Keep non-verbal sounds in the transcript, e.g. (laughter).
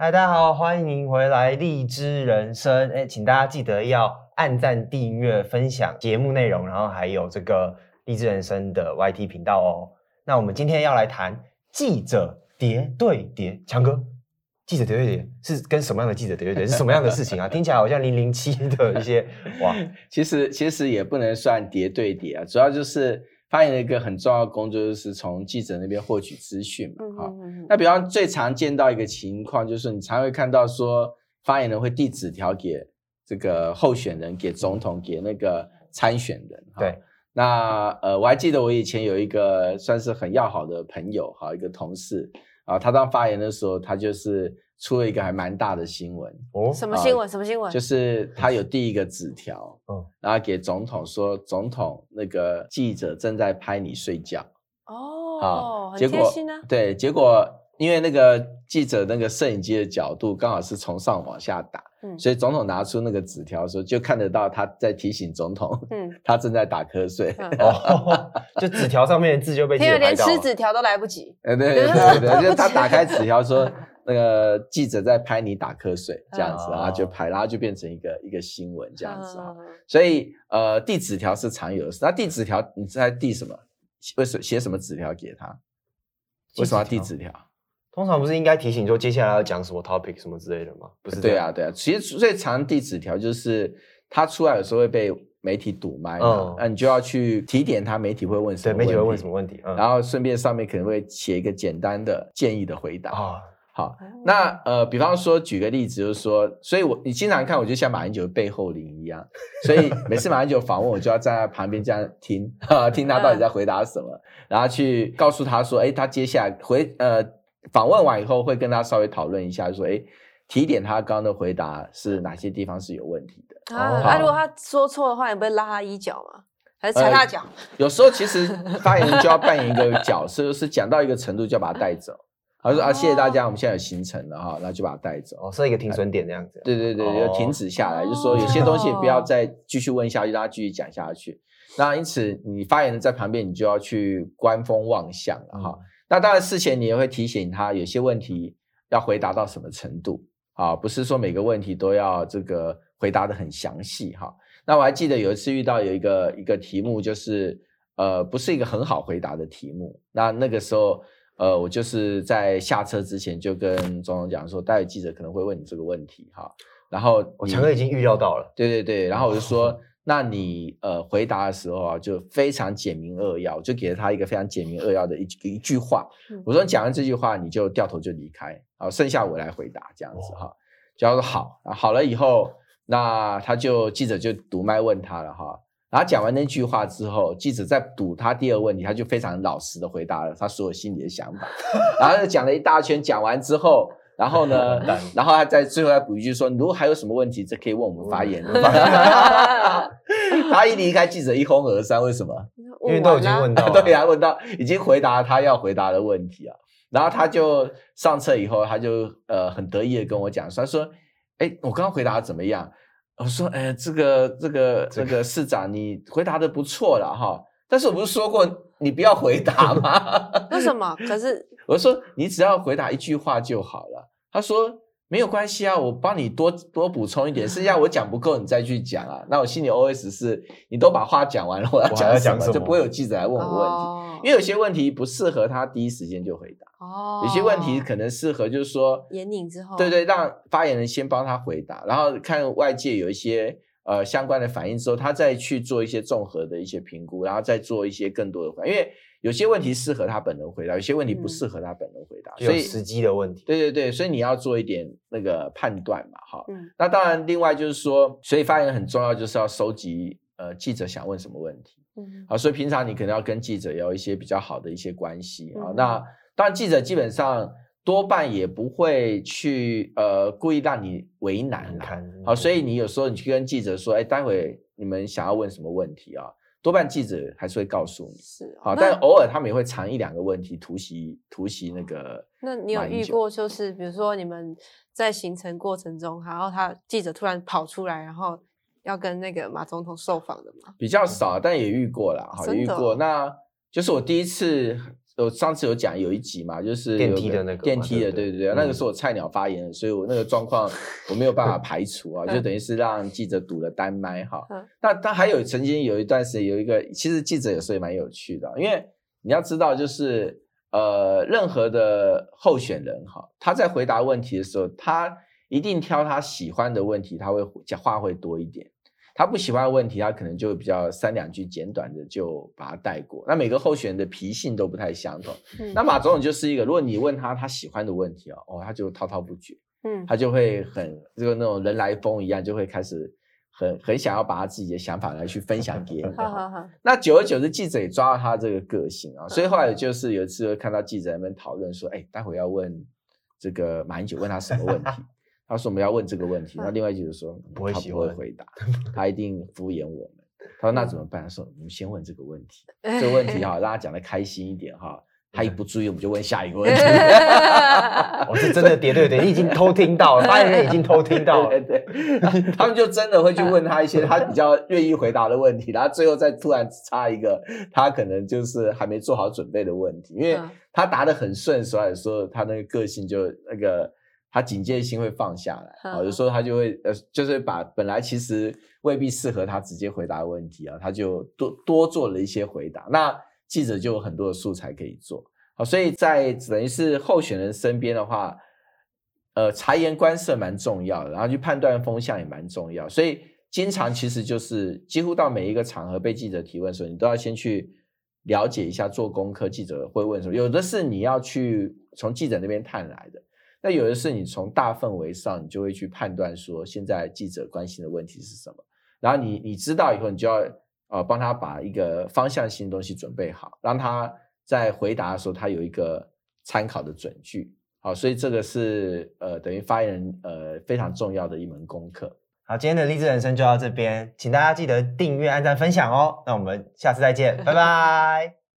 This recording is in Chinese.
嗨，大家好，欢迎您回来荔枝人生。哎，请大家记得要按赞、订阅、分享节目内容，然后还有这个荔枝人生的 YT 频道哦。那我们今天要来谈记者叠对叠，强哥。记者叠对叠是跟什么样的记者叠对叠？是什么样的事情啊？(laughs) 听起来好像零零七的一些哇，其实其实也不能算叠对叠啊，主要就是发言的一个很重要的工作，就是从记者那边获取资讯嘛。哈、嗯嗯，那比方最常见到一个情况，就是你常会看到说发言人会递纸条给这个候选人，给总统，给那个参选人。对，那呃，我还记得我以前有一个算是很要好的朋友，哈，一个同事。啊，他当发言的时候，他就是出了一个还蛮大的新闻哦。什么新闻？什么新闻？就是他有递一个纸条，嗯，然后给总统说，总统那个记者正在拍你睡觉。哦，好，结果，很贴心啊。对，结果因为那个记者那个摄影机的角度刚好是从上往下打。嗯，所以总统拿出那个纸条的时候，就看得到他在提醒总统，嗯，他正在打瞌睡。哦，(laughs) 就纸条上面的字就被记者拍到了，连吃纸条都来不及。对对 (laughs) 对对，就是他打开纸条说，(laughs) 那个记者在拍你打瞌睡这样子，然后就拍，然后就变成一个一个新闻这样子啊。所以呃，递纸条是常有的事。那递纸条，你在递什么？为什么写什么纸条给他？为什么要递纸条？通常不是应该提醒说接下来要讲什么 topic 什么之类的吗？不是？对啊，对啊。其实最常递纸条就是他出来有时候会被媒体堵麦，嗯，那你就要去提点他，媒体会问什么问题？对，媒体会问什么问题？嗯，然后顺便上面可能会写一个简单的建议的回答。啊，好，那呃，比方说举个例子，就是说，所以我你经常看，我就像马英九背后灵一样，(laughs) 所以每次马英九访问，我就要站在旁边这样听，听他到底在回答什么，(laughs) 然后去告诉他说，哎，他接下来回呃。访问完以后，会跟他稍微讨论一下，说：“哎，提点他刚刚的回答是哪些地方是有问题的。啊”如果他说错的话，你不会拉他衣角吗？还是踩他脚？呃、有时候其实发言人就要扮演一个角色，就是讲到一个程度就要把他带走。(laughs) 他说：“啊，谢谢大家，我们现在有行程了哈，然后就把他带走。”哦，设一个停损点这样子。对对对，就停止下来，哦、就说有些东西不要再继续问下去，让他继续讲下去。那因此，你发言人在旁边，你就要去观风望向了哈。嗯那当然，事前你也会提醒他，有些问题要回答到什么程度啊？不是说每个问题都要这个回答得很详细哈。那我还记得有一次遇到有一个一个题目，就是呃，不是一个很好回答的题目。那那个时候，呃，我就是在下车之前就跟总统讲说，待会记者可能会问你这个问题哈。然后我强哥已经预料到了，对对对。然后我就说。那你呃回答的时候啊，就非常简明扼要，就给了他一个非常简明扼要的一句一句话。我说，你讲完这句话，你就掉头就离开，好，剩下我来回答这样子哈。就要说好，好了以后，那他就记者就读麦问他了哈。然后讲完那句话之后，记者再堵他第二问题，他就非常老实的回答了他所有心里的想法。然后就讲了一大圈，讲完之后。然后呢，然后他在最后再补一句说：“如果还有什么问题，这可以问我们发言。(laughs) ” (laughs) (laughs) (laughs) 他一离开，记者一哄而散。为什么？因为都已经问到，(laughs) 对啊，问到已经回答他要回答的问题啊。然后他就上车以后，他就呃很得意的跟我讲说：“他说，哎，我刚刚回答的怎么样？”我说：“哎，这个这个这个市长，你回答的不错了哈。但是我不是说过你不要回答吗？为什么？可是。(laughs) ”我说你只要回答一句话就好了。他说没有关系啊，我帮你多多补充一点。实际上我讲不够，你再去讲啊。那我心里 OS 是，你都把话讲完了，我要讲什么，什么就不会有记者来问我问题。哦、因为有些问题不适合他第一时间就回答。哦。有些问题可能适合，就是说演讲之后，对对，让发言人先帮他回答，然后看外界有一些呃相关的反应之后，他再去做一些综合的一些评估，然后再做一些更多的反应，因为。有些问题适合他本人回答，有些问题不适合他本人回答，嗯、所以时机的问题。对对对，所以你要做一点那个判断嘛，哈。嗯。那当然，另外就是说，所以发言很重要，就是要收集呃记者想问什么问题。嗯。好，所以平常你可能要跟记者有一些比较好的一些关系啊。嗯、那当然，记者基本上多半也不会去呃故意让你为难啦。嗯、好，所以你有时候你去跟记者说，哎，待会你们想要问什么问题啊？多半记者还是会告诉你，是好，但偶尔他们也会藏一两个问题，突袭突袭那个。那你有遇过，就是比如说你们在行程过程中，然后他记者突然跑出来，然后要跟那个马总统受访的吗？比较少，但也遇过了，好，遇过。那就是我第一次我上次有讲有一集嘛，就是电梯的那个电梯的，对对对，嗯、那个是我菜鸟发言，所以我那个状况我没有办法 (laughs) 排除啊，就等于是让记者堵了单麦哈。那他还有曾经有一段时间有一个，其实记者有时候也蛮有趣的，因为你要知道，就是呃，任何的候选人哈，他在回答问题的时候，他一定挑他喜欢的问题，他会讲话会多一点。他不喜欢的问题，他可能就比较三两句简短的就把它带过。那每个候选人的脾性都不太相同。嗯、那马总统就是一个，如果你问他他喜欢的问题哦，哦，他就滔滔不绝，嗯，他就会很这个那种人来疯一样，就会开始很很想要把他自己的想法来去分享给你。(laughs) 好好好。那久而久之，记者也抓到他这个个性啊，所以后来就是有一次会看到记者在那边讨论说，哎，待会要问这个马英九，问他什么问题？他说我们要问这个问题，那另外就是说不会他不会回答，(laughs) 他一定敷衍我们。他说那怎么办？他说我们先问这个问题，(laughs) 这个问题哈，让他讲的开心一点哈。他一不注意，我们就问下一个问题。(laughs) 我是真的叠对对，你已经偷听到了，发言人已经偷听到了。对，对，对，他们就真的会去问他一些他比较愿意回答的问题，然后最后再突然插一个他可能就是还没做好准备的问题，因为他答的很顺，所以说他那个个性就那个。他警戒心会放下来，啊，有时候他就会呃，就是把本来其实未必适合他直接回答的问题啊，他就多多做了一些回答，那记者就有很多的素材可以做，好，所以在等于是候选人身边的话，呃，察言观色蛮重要的，然后去判断风向也蛮重要，所以经常其实就是几乎到每一个场合被记者提问的时候，你都要先去了解一下，做功课，记者会问什么，有的是你要去从记者那边探来的。那有的是你从大氛围上，你就会去判断说，现在记者关心的问题是什么，然后你你知道以后，你就要呃帮他把一个方向性的东西准备好，让他在回答的时候，他有一个参考的准据。好，所以这个是呃等于发言人呃非常重要的一门功课。好，今天的励志人生就到这边，请大家记得订阅、按赞、分享哦。那我们下次再见，拜拜。